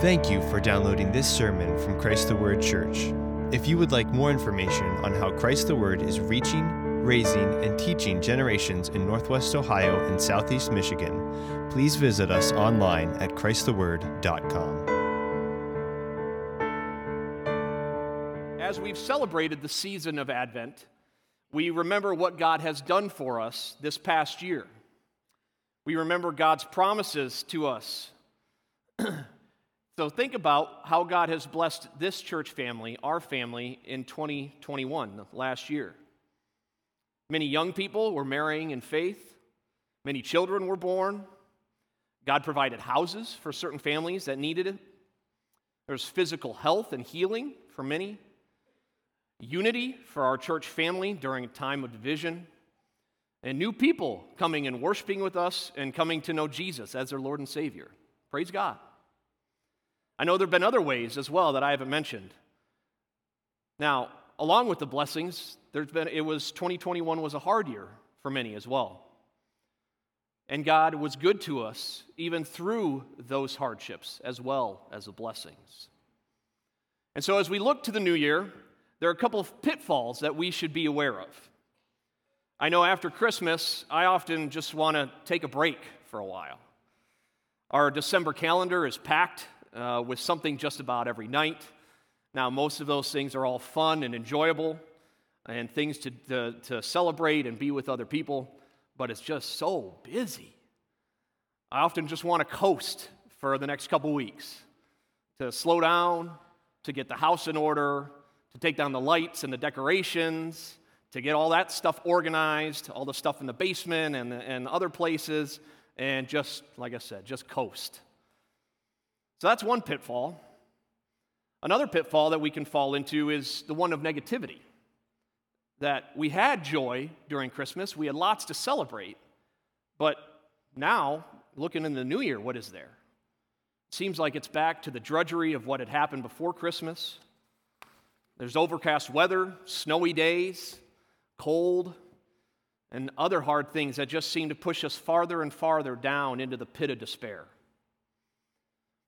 Thank you for downloading this sermon from Christ the Word Church. If you would like more information on how Christ the Word is reaching, raising, and teaching generations in Northwest Ohio and Southeast Michigan, please visit us online at ChristTheWord.com. As we've celebrated the season of Advent, we remember what God has done for us this past year. We remember God's promises to us. so think about how God has blessed this church family, our family, in 2021, last year. Many young people were marrying in faith, many children were born. God provided houses for certain families that needed it. There's physical health and healing for many, unity for our church family during a time of division and new people coming and worshiping with us and coming to know Jesus as their Lord and Savior. Praise God. I know there have been other ways as well that I haven't mentioned. Now, along with the blessings, there's been it was 2021 was a hard year for many as well. And God was good to us even through those hardships as well as the blessings. And so as we look to the new year, there are a couple of pitfalls that we should be aware of. I know after Christmas, I often just want to take a break for a while. Our December calendar is packed uh, with something just about every night. Now, most of those things are all fun and enjoyable and things to, to, to celebrate and be with other people, but it's just so busy. I often just want to coast for the next couple weeks to slow down, to get the house in order, to take down the lights and the decorations to get all that stuff organized, all the stuff in the basement and, and other places, and just, like I said, just coast. So that's one pitfall. Another pitfall that we can fall into is the one of negativity. That we had joy during Christmas, we had lots to celebrate, but now, looking in the new year, what is there? It seems like it's back to the drudgery of what had happened before Christmas. There's overcast weather, snowy days, cold, and other hard things that just seem to push us farther and farther down into the pit of despair.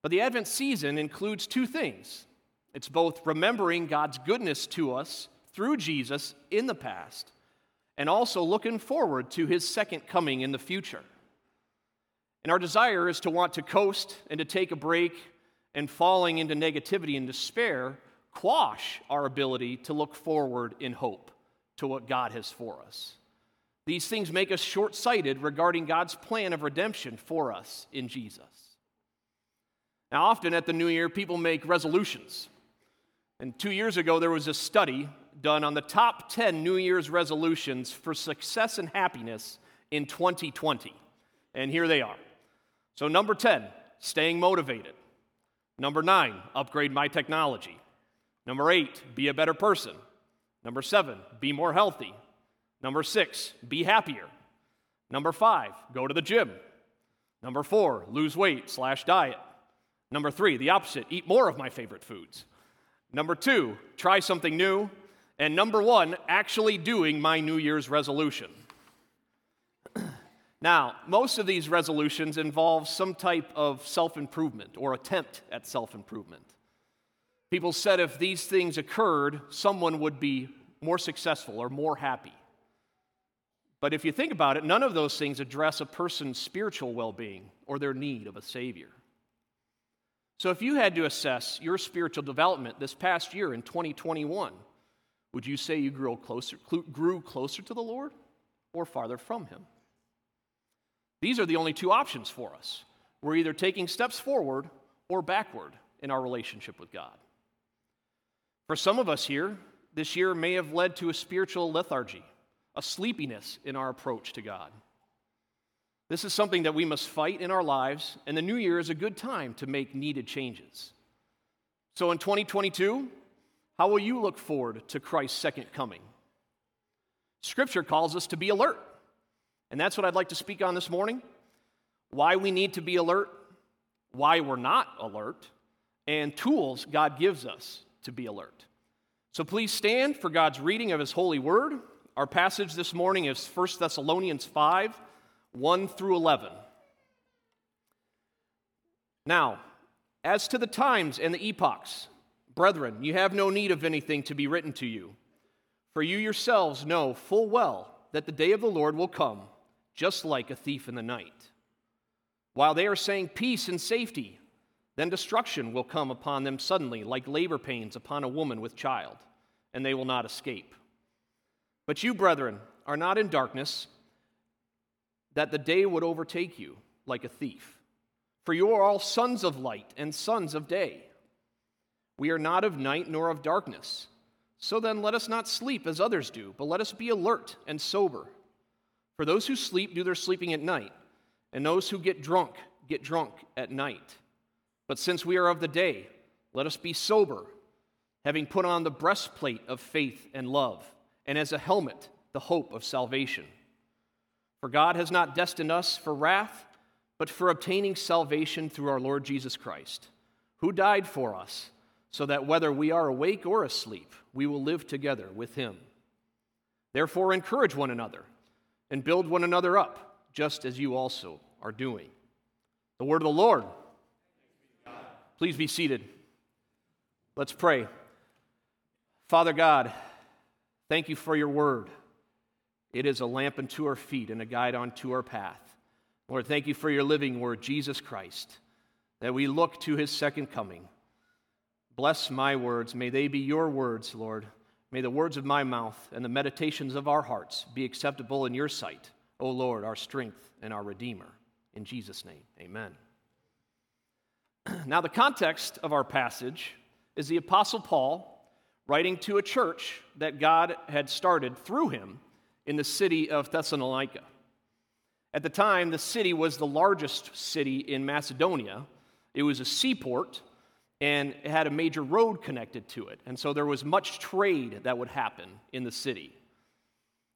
But the Advent season includes two things it's both remembering God's goodness to us through Jesus in the past, and also looking forward to his second coming in the future. And our desire is to want to coast and to take a break, and falling into negativity and despair quash our ability to look forward in hope to what God has for us. These things make us short sighted regarding God's plan of redemption for us in Jesus. Now, often at the new year, people make resolutions. And two years ago, there was a study done on the top 10 New Year's resolutions for success and happiness in 2020. And here they are. So, number 10, staying motivated. Number nine, upgrade my technology. Number eight, be a better person. Number seven, be more healthy. Number six, be happier. Number five, go to the gym. Number four, lose weight slash diet. Number three, the opposite, eat more of my favorite foods. Number two, try something new. And number one, actually doing my New Year's resolution. now, most of these resolutions involve some type of self improvement or attempt at self improvement. People said if these things occurred, someone would be more successful or more happy. But if you think about it, none of those things address a person's spiritual well being or their need of a Savior. So if you had to assess your spiritual development this past year in 2021, would you say you grew closer, grew closer to the Lord or farther from Him? These are the only two options for us. We're either taking steps forward or backward in our relationship with God. For some of us here, this year may have led to a spiritual lethargy, a sleepiness in our approach to God. This is something that we must fight in our lives, and the new year is a good time to make needed changes. So in 2022, how will you look forward to Christ's second coming? Scripture calls us to be alert, and that's what I'd like to speak on this morning why we need to be alert, why we're not alert, and tools God gives us to be alert. So please stand for God's reading of his holy word. Our passage this morning is 1 Thessalonians 5 1 through 11. Now, As to the times and the epochs, brethren, you have no need of anything to be written to you, for you yourselves know full well that the day of the Lord will come, just like a thief in the night. While they are saying peace and safety, then destruction will come upon them suddenly, like labor pains upon a woman with child, and they will not escape. But you, brethren, are not in darkness, that the day would overtake you like a thief. For you are all sons of light and sons of day. We are not of night nor of darkness. So then, let us not sleep as others do, but let us be alert and sober. For those who sleep do their sleeping at night, and those who get drunk get drunk at night. But since we are of the day, let us be sober, having put on the breastplate of faith and love, and as a helmet, the hope of salvation. For God has not destined us for wrath, but for obtaining salvation through our Lord Jesus Christ, who died for us, so that whether we are awake or asleep, we will live together with him. Therefore, encourage one another and build one another up, just as you also are doing. The word of the Lord. Please be seated. Let's pray. Father God, thank you for your word. It is a lamp unto our feet and a guide unto our path. Lord, thank you for your living word, Jesus Christ, that we look to his second coming. Bless my words. May they be your words, Lord. May the words of my mouth and the meditations of our hearts be acceptable in your sight, O Lord, our strength and our Redeemer. In Jesus' name, amen. Now, the context of our passage is the Apostle Paul writing to a church that God had started through him in the city of Thessalonica. At the time, the city was the largest city in Macedonia. It was a seaport and it had a major road connected to it. And so there was much trade that would happen in the city.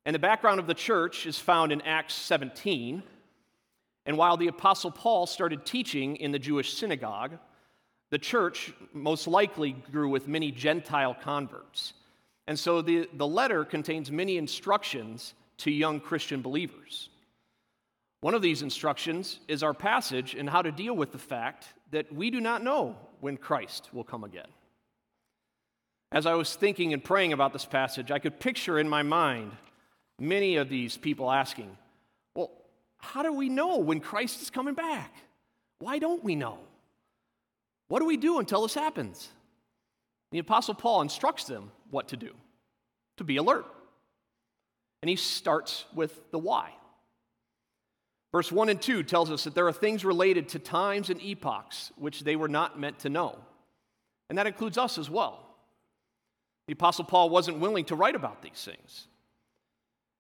And the background of the church is found in Acts 17. And while the Apostle Paul started teaching in the Jewish synagogue, the church most likely grew with many Gentile converts. And so the, the letter contains many instructions to young Christian believers. One of these instructions is our passage in how to deal with the fact that we do not know when Christ will come again. As I was thinking and praying about this passage, I could picture in my mind many of these people asking, Well, how do we know when Christ is coming back? Why don't we know? What do we do until this happens? The Apostle Paul instructs them what to do to be alert. And he starts with the why. Verse 1 and 2 tells us that there are things related to times and epochs which they were not meant to know. And that includes us as well. The Apostle Paul wasn't willing to write about these things.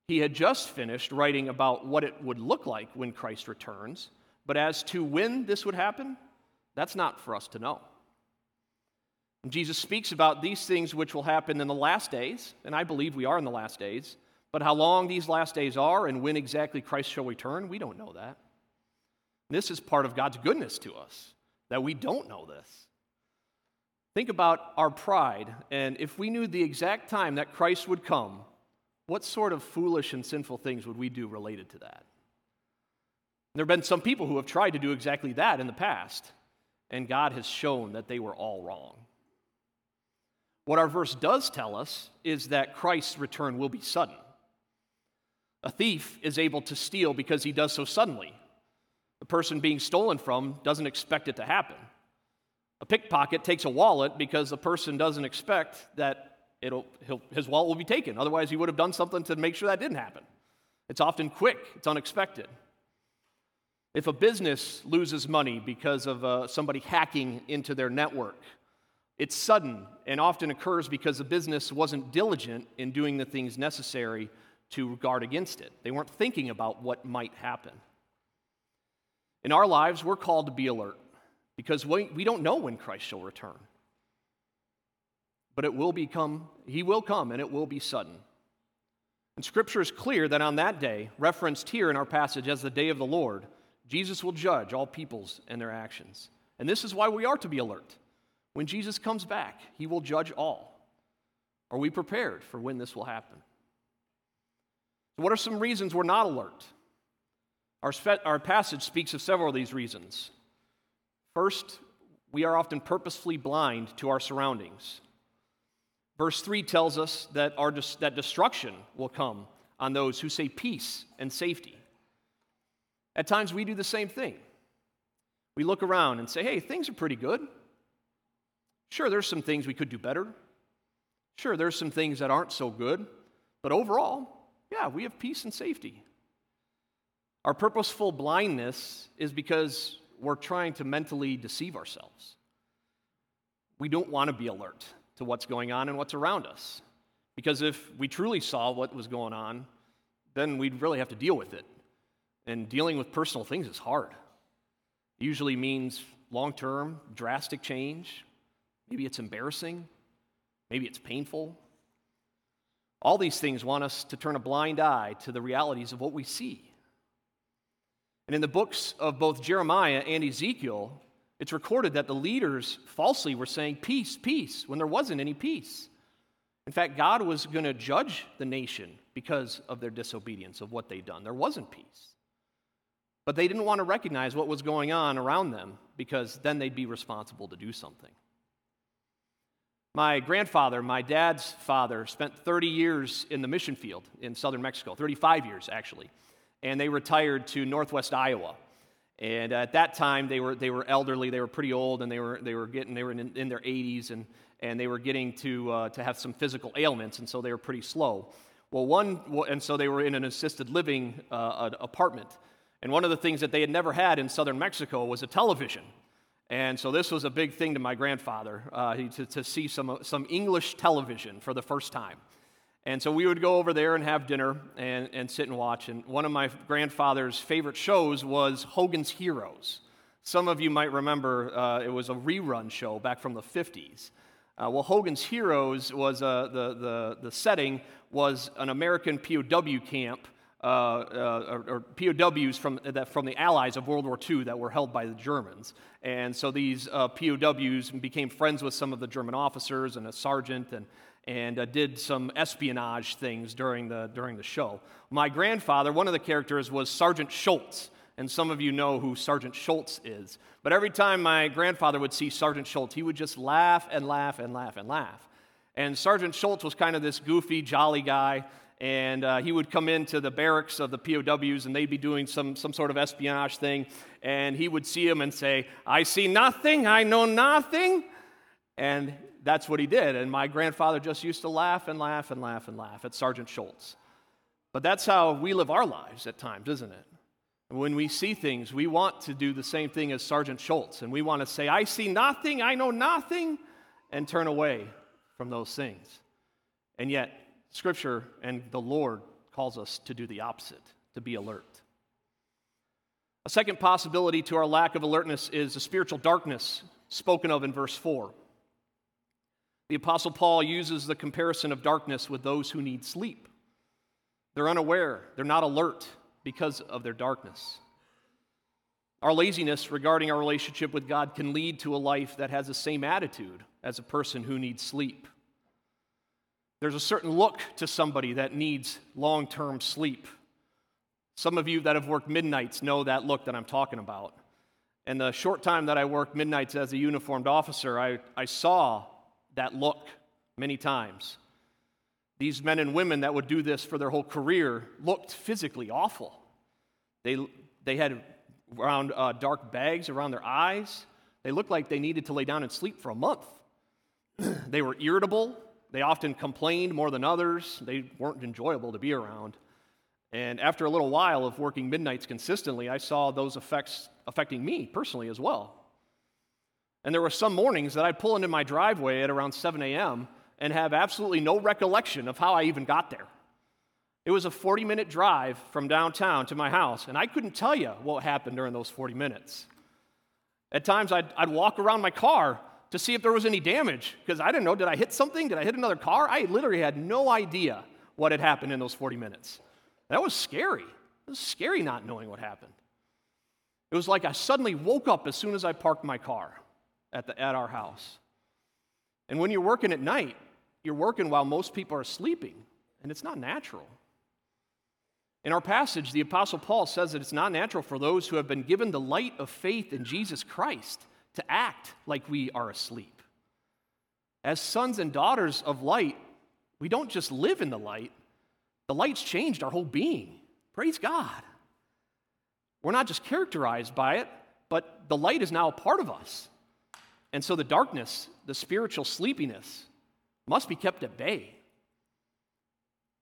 He had just finished writing about what it would look like when Christ returns, but as to when this would happen, that's not for us to know. Jesus speaks about these things which will happen in the last days, and I believe we are in the last days. But how long these last days are and when exactly Christ shall return, we don't know that. This is part of God's goodness to us, that we don't know this. Think about our pride, and if we knew the exact time that Christ would come, what sort of foolish and sinful things would we do related to that? There have been some people who have tried to do exactly that in the past, and God has shown that they were all wrong. What our verse does tell us is that Christ's return will be sudden. A thief is able to steal because he does so suddenly. The person being stolen from doesn't expect it to happen. A pickpocket takes a wallet because the person doesn't expect that his wallet will be taken. Otherwise, he would have done something to make sure that didn't happen. It's often quick, it's unexpected. If a business loses money because of uh, somebody hacking into their network, it's sudden and often occurs because the business wasn't diligent in doing the things necessary to guard against it. They weren't thinking about what might happen. In our lives, we're called to be alert because we, we don't know when Christ shall return. But it will become, he will come and it will be sudden. And scripture is clear that on that day, referenced here in our passage as the day of the Lord, Jesus will judge all peoples and their actions. And this is why we are to be alert. When Jesus comes back, he will judge all. Are we prepared for when this will happen? What are some reasons we're not alert? Our, our passage speaks of several of these reasons. First, we are often purposefully blind to our surroundings. Verse 3 tells us that, our, that destruction will come on those who say peace and safety. At times, we do the same thing. We look around and say, hey, things are pretty good. Sure, there's some things we could do better. Sure, there's some things that aren't so good. But overall, yeah, we have peace and safety. Our purposeful blindness is because we're trying to mentally deceive ourselves. We don't want to be alert to what's going on and what's around us. Because if we truly saw what was going on, then we'd really have to deal with it. And dealing with personal things is hard. It usually means long term, drastic change. Maybe it's embarrassing. Maybe it's painful. All these things want us to turn a blind eye to the realities of what we see. And in the books of both Jeremiah and Ezekiel, it's recorded that the leaders falsely were saying, Peace, peace, when there wasn't any peace. In fact, God was going to judge the nation because of their disobedience, of what they'd done. There wasn't peace. But they didn't want to recognize what was going on around them because then they'd be responsible to do something. My grandfather, my dad's father, spent 30 years in the mission field in southern Mexico, 35 years actually, and they retired to northwest Iowa. And at that time, they were, they were elderly, they were pretty old, and they were, they were, getting, they were in, in their 80s, and, and they were getting to, uh, to have some physical ailments, and so they were pretty slow. Well, one, and so they were in an assisted living uh, apartment. And one of the things that they had never had in southern Mexico was a television. And so this was a big thing to my grandfather uh, to, to see some, some English television for the first time. And so we would go over there and have dinner and, and sit and watch. And one of my grandfather's favorite shows was Hogan's Heroes. Some of you might remember uh, it was a rerun show back from the 50s. Uh, well, Hogan's Heroes was uh, the, the, the setting was an American POW camp or, or, POWs from, that, from the Allies of World War II that were held by the Germans. And so these uh, POWs became friends with some of the German officers and a sergeant and, and uh, did some espionage things during the, during the show. My grandfather, one of the characters was Sergeant Schultz, and some of you know who Sergeant Schultz is. But every time my grandfather would see Sergeant Schultz, he would just laugh and laugh and laugh and laugh. And Sergeant Schultz was kind of this goofy, jolly guy, and uh, he would come into the barracks of the POWs, and they'd be doing some, some sort of espionage thing, and he would see him and say, I see nothing, I know nothing. And that's what he did. And my grandfather just used to laugh and laugh and laugh and laugh at Sergeant Schultz. But that's how we live our lives at times, isn't it? When we see things, we want to do the same thing as Sergeant Schultz, and we want to say, I see nothing, I know nothing, and turn away from those things. And yet, Scripture and the Lord calls us to do the opposite, to be alert. A second possibility to our lack of alertness is a spiritual darkness spoken of in verse 4. The Apostle Paul uses the comparison of darkness with those who need sleep. They're unaware, they're not alert because of their darkness. Our laziness regarding our relationship with God can lead to a life that has the same attitude as a person who needs sleep. There's a certain look to somebody that needs long term sleep. Some of you that have worked midnights know that look that I'm talking about. And the short time that I worked midnights as a uniformed officer, I, I saw that look many times. These men and women that would do this for their whole career looked physically awful. They, they had round, uh, dark bags around their eyes. They looked like they needed to lay down and sleep for a month. they were irritable. They often complained more than others. They weren't enjoyable to be around. And after a little while of working midnights consistently, I saw those effects affecting me personally as well. And there were some mornings that I'd pull into my driveway at around 7 a.m. and have absolutely no recollection of how I even got there. It was a 40 minute drive from downtown to my house, and I couldn't tell you what happened during those 40 minutes. At times, I'd, I'd walk around my car to see if there was any damage because I didn't know did I hit something? Did I hit another car? I literally had no idea what had happened in those 40 minutes. That was scary. It was scary not knowing what happened. It was like I suddenly woke up as soon as I parked my car at, the, at our house. And when you're working at night, you're working while most people are sleeping, and it's not natural. In our passage, the Apostle Paul says that it's not natural for those who have been given the light of faith in Jesus Christ to act like we are asleep. As sons and daughters of light, we don't just live in the light, the light's changed our whole being. Praise God. We're not just characterized by it, but the light is now a part of us. And so the darkness, the spiritual sleepiness, must be kept at bay.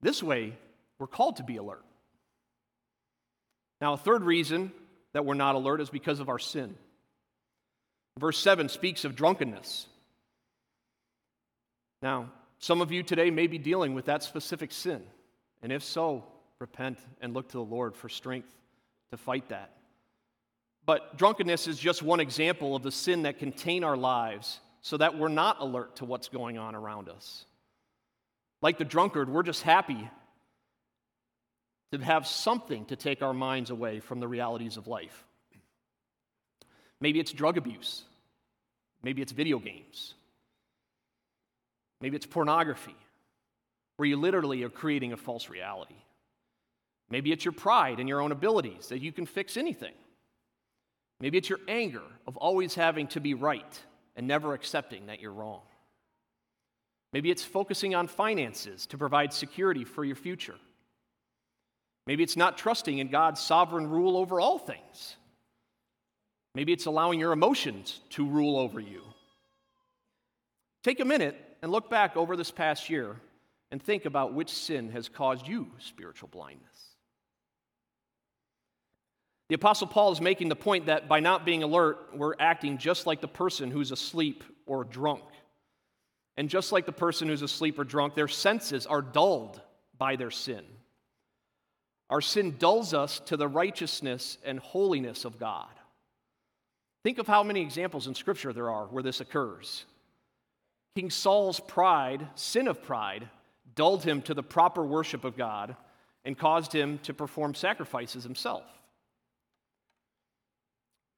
This way, we're called to be alert. Now, a third reason that we're not alert is because of our sin. Verse 7 speaks of drunkenness. Now, some of you today may be dealing with that specific sin. And if so, repent and look to the Lord for strength to fight that. But drunkenness is just one example of the sin that contain our lives so that we're not alert to what's going on around us. Like the drunkard, we're just happy to have something to take our minds away from the realities of life. Maybe it's drug abuse. Maybe it's video games. Maybe it's pornography, where you literally are creating a false reality. Maybe it's your pride in your own abilities that you can fix anything. Maybe it's your anger of always having to be right and never accepting that you're wrong. Maybe it's focusing on finances to provide security for your future. Maybe it's not trusting in God's sovereign rule over all things. Maybe it's allowing your emotions to rule over you. Take a minute and look back over this past year and think about which sin has caused you spiritual blindness. The Apostle Paul is making the point that by not being alert, we're acting just like the person who's asleep or drunk. And just like the person who's asleep or drunk, their senses are dulled by their sin. Our sin dulls us to the righteousness and holiness of God. Think of how many examples in Scripture there are where this occurs. King Saul's pride, sin of pride, dulled him to the proper worship of God and caused him to perform sacrifices himself.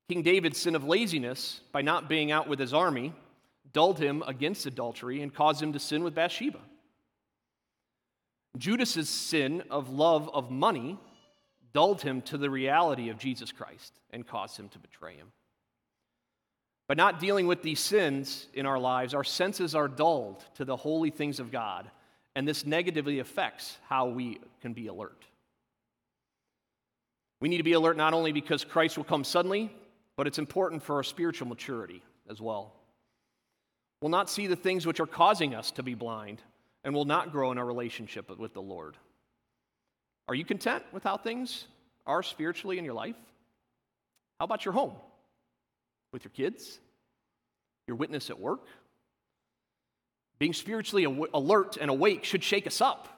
King David's sin of laziness, by not being out with his army, dulled him against adultery and caused him to sin with Bathsheba. Judas's sin of love of money dulled him to the reality of Jesus Christ and caused him to betray him. By not dealing with these sins in our lives, our senses are dulled to the holy things of God, and this negatively affects how we can be alert. We need to be alert not only because Christ will come suddenly, but it's important for our spiritual maturity as well. We'll not see the things which are causing us to be blind, and we'll not grow in our relationship with the Lord. Are you content with how things are spiritually in your life? How about your home? With your kids? Your witness at work? Being spiritually alert and awake should shake us up.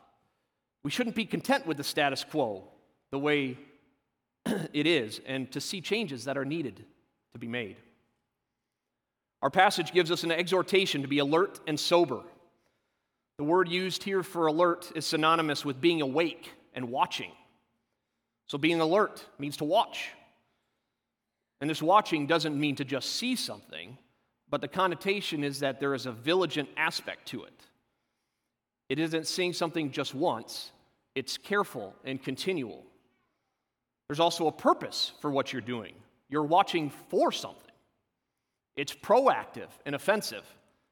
We shouldn't be content with the status quo, the way it is and to see changes that are needed to be made. Our passage gives us an exhortation to be alert and sober. The word used here for alert is synonymous with being awake and watching. So, being alert means to watch. And this watching doesn't mean to just see something, but the connotation is that there is a vigilant aspect to it. It isn't seeing something just once, it's careful and continual. There's also a purpose for what you're doing. You're watching for something. It's proactive and offensive,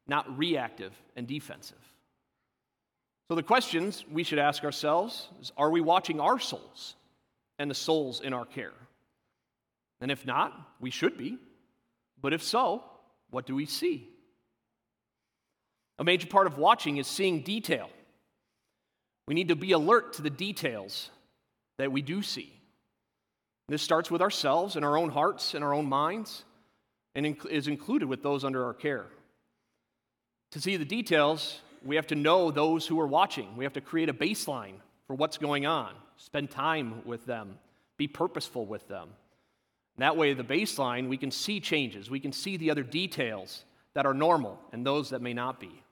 not reactive and defensive. So, the questions we should ask ourselves is Are we watching our souls and the souls in our care? And if not, we should be. But if so, what do we see? A major part of watching is seeing detail. We need to be alert to the details that we do see. This starts with ourselves and our own hearts and our own minds, and is included with those under our care. To see the details, we have to know those who are watching. We have to create a baseline for what's going on, spend time with them, be purposeful with them. That way, the baseline, we can see changes, we can see the other details that are normal and those that may not be.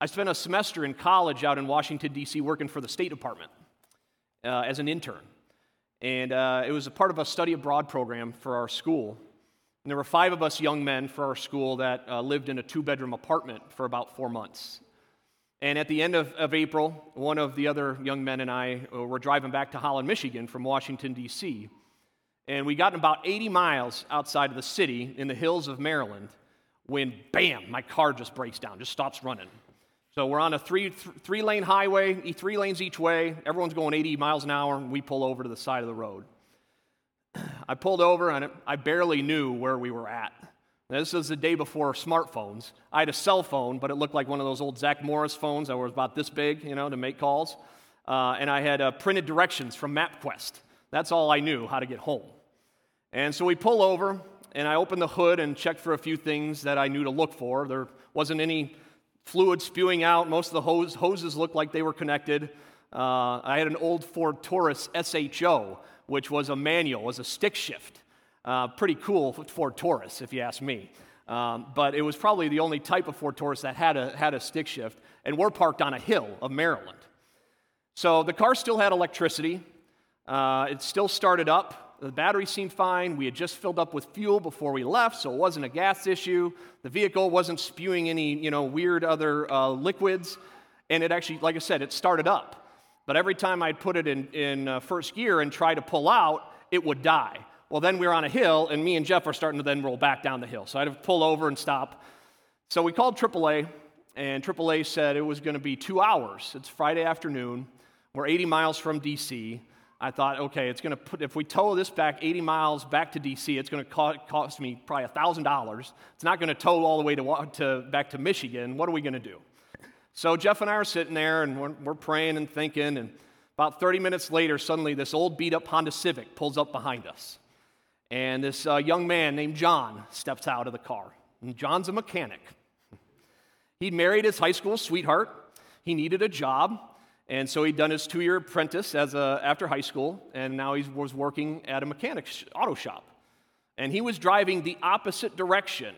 I spent a semester in college out in Washington, D.C., working for the State Department uh, as an intern. And uh, it was a part of a study abroad program for our school. And there were five of us young men for our school that uh, lived in a two bedroom apartment for about four months. And at the end of, of April, one of the other young men and I uh, were driving back to Holland, Michigan from Washington, D.C. And we got about 80 miles outside of the city in the hills of Maryland when, bam, my car just breaks down, just stops running. So we're on a three, th- three lane highway, three lanes each way. Everyone's going 80 miles an hour, and we pull over to the side of the road. I pulled over, and I barely knew where we were at. This was the day before smartphones. I had a cell phone, but it looked like one of those old Zach Morris phones that was about this big, you know, to make calls. Uh, and I had uh, printed directions from MapQuest. That's all I knew how to get home. And so we pull over, and I open the hood and check for a few things that I knew to look for. There wasn't any fluid spewing out. Most of the hose, hoses looked like they were connected. Uh, I had an old Ford Taurus SHO, which was a manual, was a stick shift. Uh, pretty cool Ford Taurus, if you ask me. Um, but it was probably the only type of Ford Taurus that had a, had a stick shift, and we're parked on a hill of Maryland. So the car still had electricity. Uh, it still started up. The battery seemed fine. We had just filled up with fuel before we left, so it wasn't a gas issue. The vehicle wasn't spewing any, you know, weird other uh, liquids. And it actually, like I said, it started up. But every time I'd put it in, in uh, first gear and try to pull out, it would die. Well, then we were on a hill, and me and Jeff are starting to then roll back down the hill. So I had to pull over and stop. So we called AAA, and AAA said it was going to be two hours. It's Friday afternoon. We're 80 miles from DC. I thought, okay, it's going to put, if we tow this back 80 miles back to DC, it's going to cost me probably $1,000. It's not going to tow all the way to, to, back to Michigan. What are we going to do? So Jeff and I are sitting there and we're, we're praying and thinking. And about 30 minutes later, suddenly this old beat up Honda Civic pulls up behind us. And this uh, young man named John steps out of the car. And John's a mechanic. He'd married his high school sweetheart. He needed a job. And so he'd done his two year apprentice as a, after high school, and now he was working at a mechanic auto shop. And he was driving the opposite direction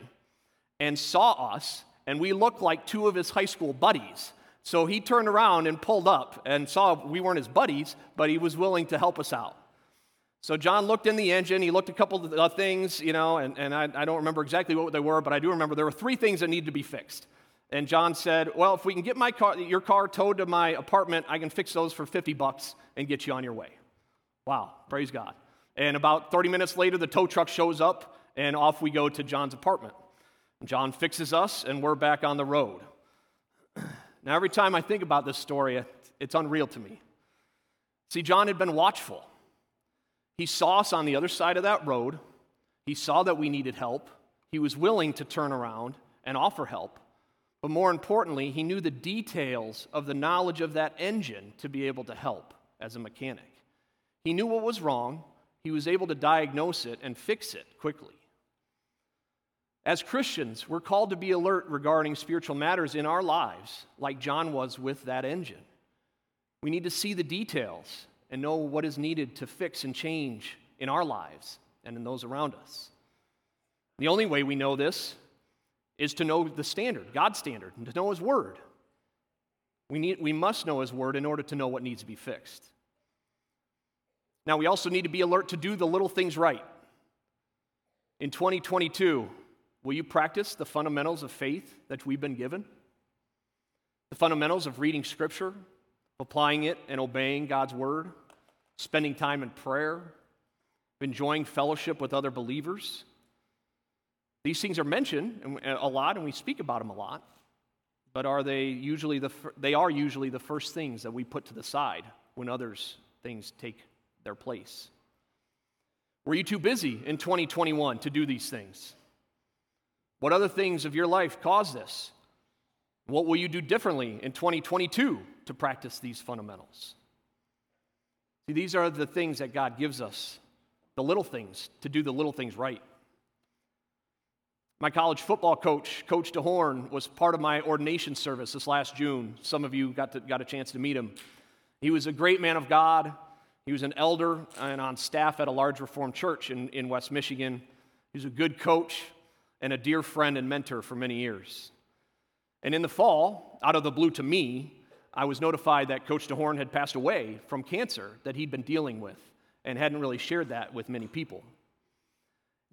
and saw us, and we looked like two of his high school buddies. So he turned around and pulled up and saw we weren't his buddies, but he was willing to help us out. So John looked in the engine, he looked a couple of uh, things, you know, and, and I, I don't remember exactly what they were, but I do remember there were three things that needed to be fixed. And John said, Well, if we can get my car, your car towed to my apartment, I can fix those for 50 bucks and get you on your way. Wow, praise God. And about 30 minutes later, the tow truck shows up, and off we go to John's apartment. John fixes us, and we're back on the road. Now, every time I think about this story, it's unreal to me. See, John had been watchful. He saw us on the other side of that road. He saw that we needed help. He was willing to turn around and offer help. But more importantly, he knew the details of the knowledge of that engine to be able to help as a mechanic. He knew what was wrong, he was able to diagnose it and fix it quickly. As Christians, we're called to be alert regarding spiritual matters in our lives, like John was with that engine. We need to see the details and know what is needed to fix and change in our lives and in those around us. The only way we know this is to know the standard, God's standard, and to know His Word. We, need, we must know His Word in order to know what needs to be fixed. Now, we also need to be alert to do the little things right. In 2022, will you practice the fundamentals of faith that we've been given? The fundamentals of reading Scripture, applying it and obeying God's Word, spending time in prayer, enjoying fellowship with other believers? These things are mentioned a lot, and we speak about them a lot. But are they usually the they are usually the first things that we put to the side when others things take their place? Were you too busy in 2021 to do these things? What other things of your life cause this? What will you do differently in 2022 to practice these fundamentals? These are the things that God gives us, the little things, to do the little things right. My college football coach, Coach DeHorn, was part of my ordination service this last June. Some of you got, to, got a chance to meet him. He was a great man of God. He was an elder and on staff at a large Reformed church in, in West Michigan. He was a good coach and a dear friend and mentor for many years. And in the fall, out of the blue to me, I was notified that Coach DeHorn had passed away from cancer that he'd been dealing with and hadn't really shared that with many people.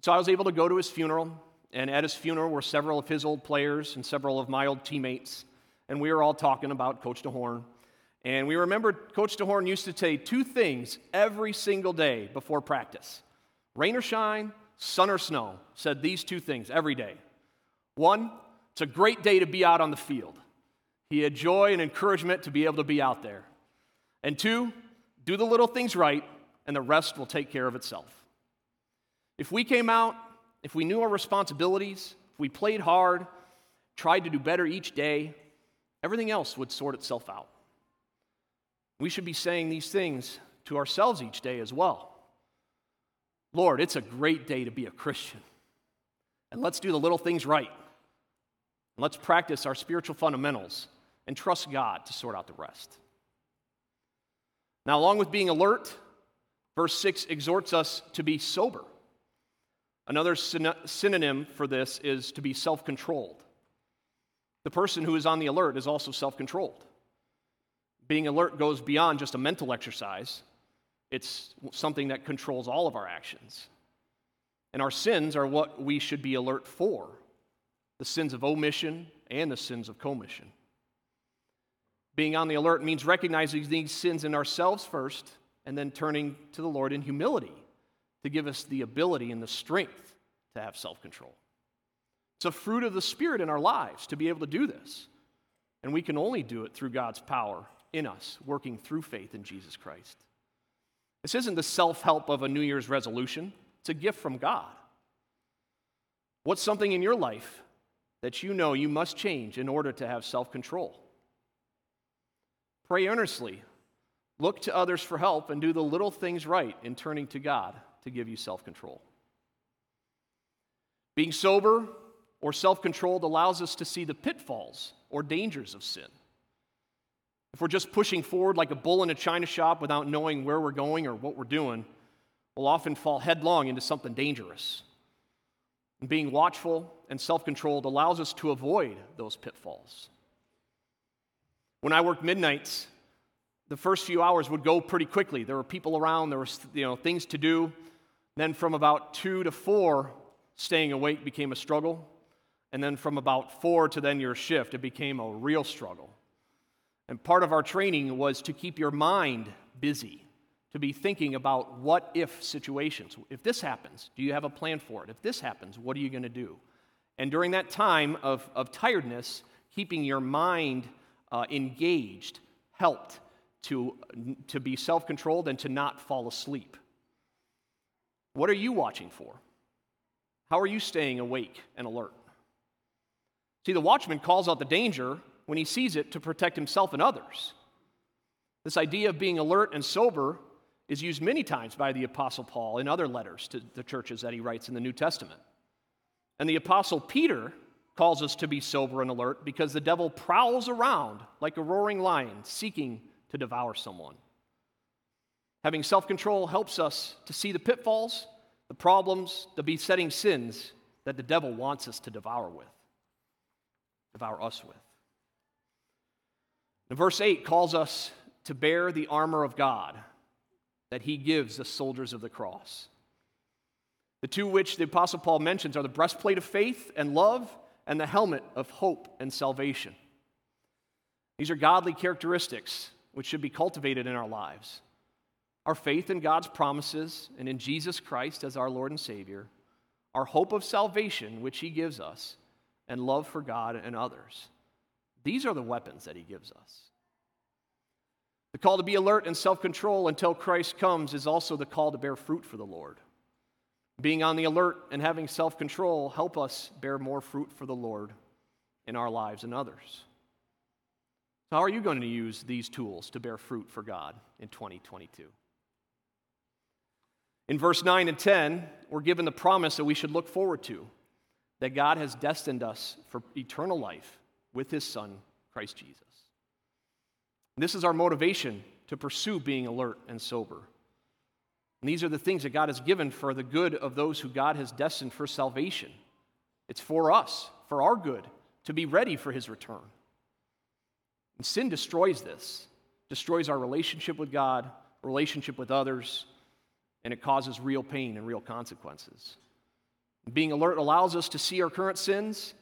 So I was able to go to his funeral and at his funeral were several of his old players and several of my old teammates. And we were all talking about Coach DeHorn. And we remembered Coach DeHorn used to say two things every single day before practice rain or shine, sun or snow, said these two things every day. One, it's a great day to be out on the field. He had joy and encouragement to be able to be out there. And two, do the little things right, and the rest will take care of itself. If we came out, if we knew our responsibilities, if we played hard, tried to do better each day, everything else would sort itself out. We should be saying these things to ourselves each day as well. Lord, it's a great day to be a Christian. And let's do the little things right. And let's practice our spiritual fundamentals and trust God to sort out the rest. Now, along with being alert, verse 6 exhorts us to be sober. Another synonym for this is to be self controlled. The person who is on the alert is also self controlled. Being alert goes beyond just a mental exercise, it's something that controls all of our actions. And our sins are what we should be alert for the sins of omission and the sins of commission. Being on the alert means recognizing these sins in ourselves first and then turning to the Lord in humility to give us the ability and the strength to have self control. It's a fruit of the Spirit in our lives to be able to do this. And we can only do it through God's power in us, working through faith in Jesus Christ. This isn't the self help of a New Year's resolution, it's a gift from God. What's something in your life that you know you must change in order to have self control? Pray earnestly. Look to others for help and do the little things right in turning to God to give you self control. Being sober or self controlled allows us to see the pitfalls or dangers of sin. If we're just pushing forward like a bull in a china shop without knowing where we're going or what we're doing, we'll often fall headlong into something dangerous. And being watchful and self controlled allows us to avoid those pitfalls. When I worked midnights, the first few hours would go pretty quickly. There were people around, there were you know, things to do. Then from about two to four, staying awake became a struggle. And then from about four to then your shift, it became a real struggle. And part of our training was to keep your mind busy, to be thinking about what if situations. If this happens, do you have a plan for it? If this happens, what are you going to do? And during that time of, of tiredness, keeping your mind uh, engaged helped to, to be self controlled and to not fall asleep. What are you watching for? How are you staying awake and alert? See, the watchman calls out the danger when he sees it to protect himself and others. This idea of being alert and sober is used many times by the Apostle Paul in other letters to the churches that he writes in the New Testament. And the Apostle Peter calls us to be sober and alert because the devil prowls around like a roaring lion seeking to devour someone. Having self control helps us to see the pitfalls, the problems, the besetting sins that the devil wants us to devour with, devour us with. And verse 8 calls us to bear the armor of God that he gives the soldiers of the cross. The two which the Apostle Paul mentions are the breastplate of faith and love and the helmet of hope and salvation. These are godly characteristics which should be cultivated in our lives. Our faith in God's promises and in Jesus Christ as our Lord and Savior, our hope of salvation, which He gives us, and love for God and others. These are the weapons that he gives us. The call to be alert and self control until Christ comes is also the call to bear fruit for the Lord. Being on the alert and having self control help us bear more fruit for the Lord in our lives and others. So, how are you going to use these tools to bear fruit for God in 2022? In verse 9 and 10, we're given the promise that we should look forward to that God has destined us for eternal life with his son, Christ Jesus. This is our motivation to pursue being alert and sober. And these are the things that God has given for the good of those who God has destined for salvation. It's for us, for our good, to be ready for his return. And sin destroys this, destroys our relationship with God, relationship with others, and it causes real pain and real consequences. being alert allows us to see our current sins,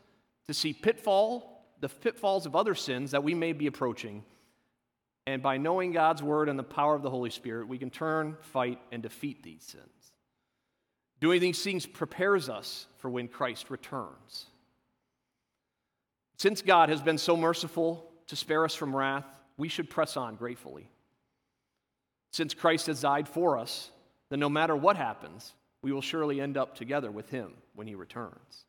to see pitfall the pitfalls of other sins that we may be approaching. And by knowing God's word and the power of the Holy Spirit, we can turn, fight, and defeat these sins. Doing these things prepares us for when Christ returns. Since God has been so merciful to spare us from wrath, we should press on gratefully. Since Christ has died for us, then no matter what happens, we will surely end up together with him when he returns.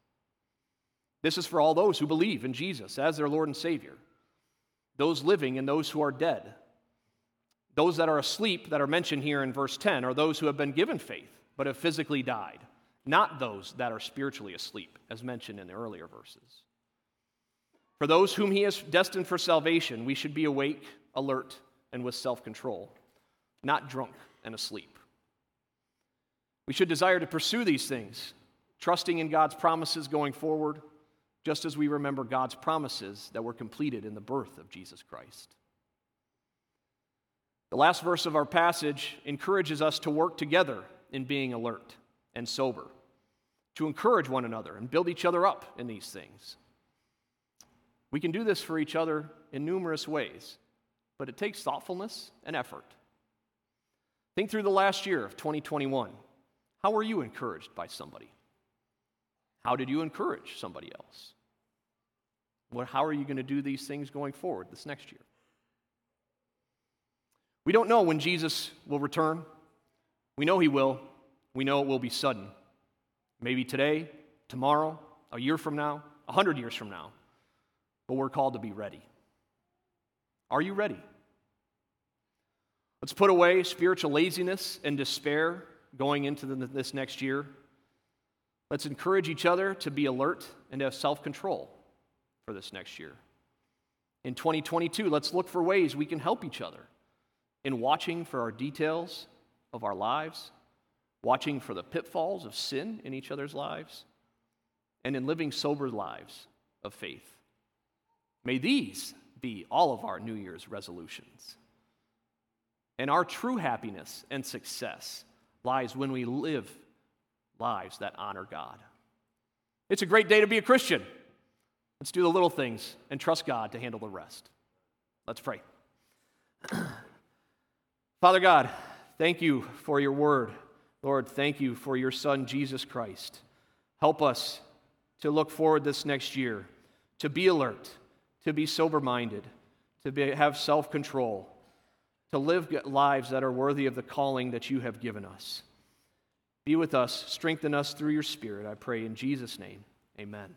This is for all those who believe in Jesus as their Lord and Savior, those living and those who are dead. Those that are asleep, that are mentioned here in verse 10, are those who have been given faith but have physically died, not those that are spiritually asleep, as mentioned in the earlier verses. For those whom he has destined for salvation, we should be awake, alert, and with self control, not drunk and asleep. We should desire to pursue these things, trusting in God's promises going forward, just as we remember God's promises that were completed in the birth of Jesus Christ. The last verse of our passage encourages us to work together in being alert and sober, to encourage one another and build each other up in these things. We can do this for each other in numerous ways, but it takes thoughtfulness and effort. Think through the last year of 2021. How were you encouraged by somebody? How did you encourage somebody else? What, how are you going to do these things going forward this next year? We don't know when Jesus will return. We know he will. We know it will be sudden. Maybe today, tomorrow, a year from now, a hundred years from now. But we're called to be ready. Are you ready? Let's put away spiritual laziness and despair going into the, this next year. Let's encourage each other to be alert and to have self control for this next year. In 2022, let's look for ways we can help each other in watching for our details of our lives, watching for the pitfalls of sin in each other's lives, and in living sober lives of faith. May these be all of our New Year's resolutions. And our true happiness and success lies when we live lives that honor God. It's a great day to be a Christian. Let's do the little things and trust God to handle the rest. Let's pray. Father God, Thank you for your word. Lord, thank you for your Son, Jesus Christ. Help us to look forward this next year, to be alert, to be sober minded, to be, have self control, to live lives that are worthy of the calling that you have given us. Be with us, strengthen us through your Spirit, I pray in Jesus' name. Amen.